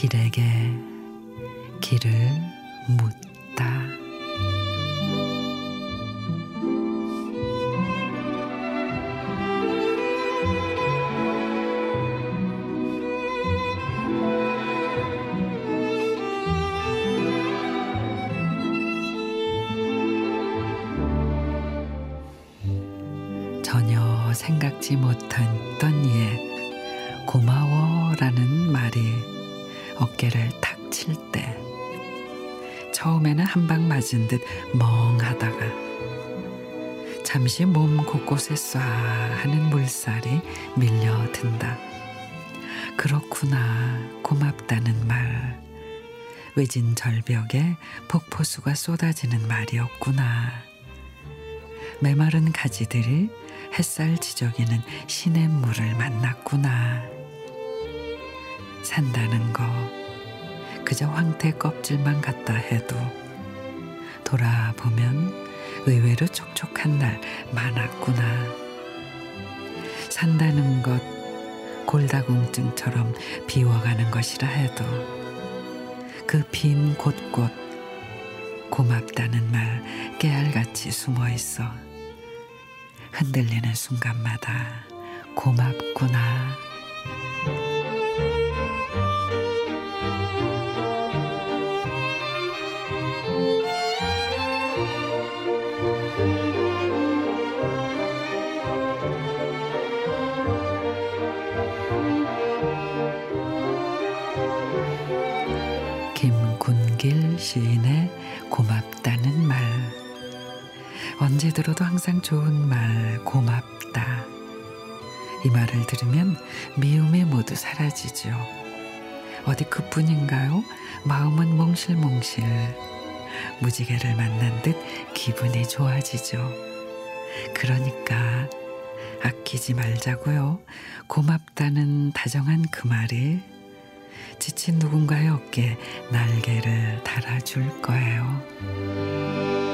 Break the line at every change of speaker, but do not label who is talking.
길에게 길을 묻다. 전혀 생각지 못했던 이의 고마워라는 말이 어깨를 탁 칠 때 처음에는 한 방 맞은 듯 멍하다가 잠시 몸 곳곳에 쏴 하는 물살이 밀려든다. 그렇구나 고맙다는 말 외진 절벽에 폭포수가 쏟아지는 말이었구나. 메마른 가지들이 햇살 지저귀는 시냇물을 만났구나. 산다는 거 그저 황태 껍질만 같다 해도 돌아보면 의외로 촉촉한 날 많았구나. 산다는 것 골다공증처럼 비워가는 것이라 해도 그 빈 곳곳 고맙다는 말 깨알같이 숨어 있어 흔들리는 순간마다 고맙구나. 김군길 시인의 고맙다는 말. 언제 들어도 항상 좋은 말, 고맙다. 이 말을 들으면 미움이 모두 사라지죠. 어디 그뿐인가요? 마음은 몽실몽실. 무지개를 만난 듯 기분이 좋아지죠. 그러니까 아끼지 말자고요. 고맙다는 다정한 그 말이 지친 누군가의 어깨에 날개를 달아줄 거예요.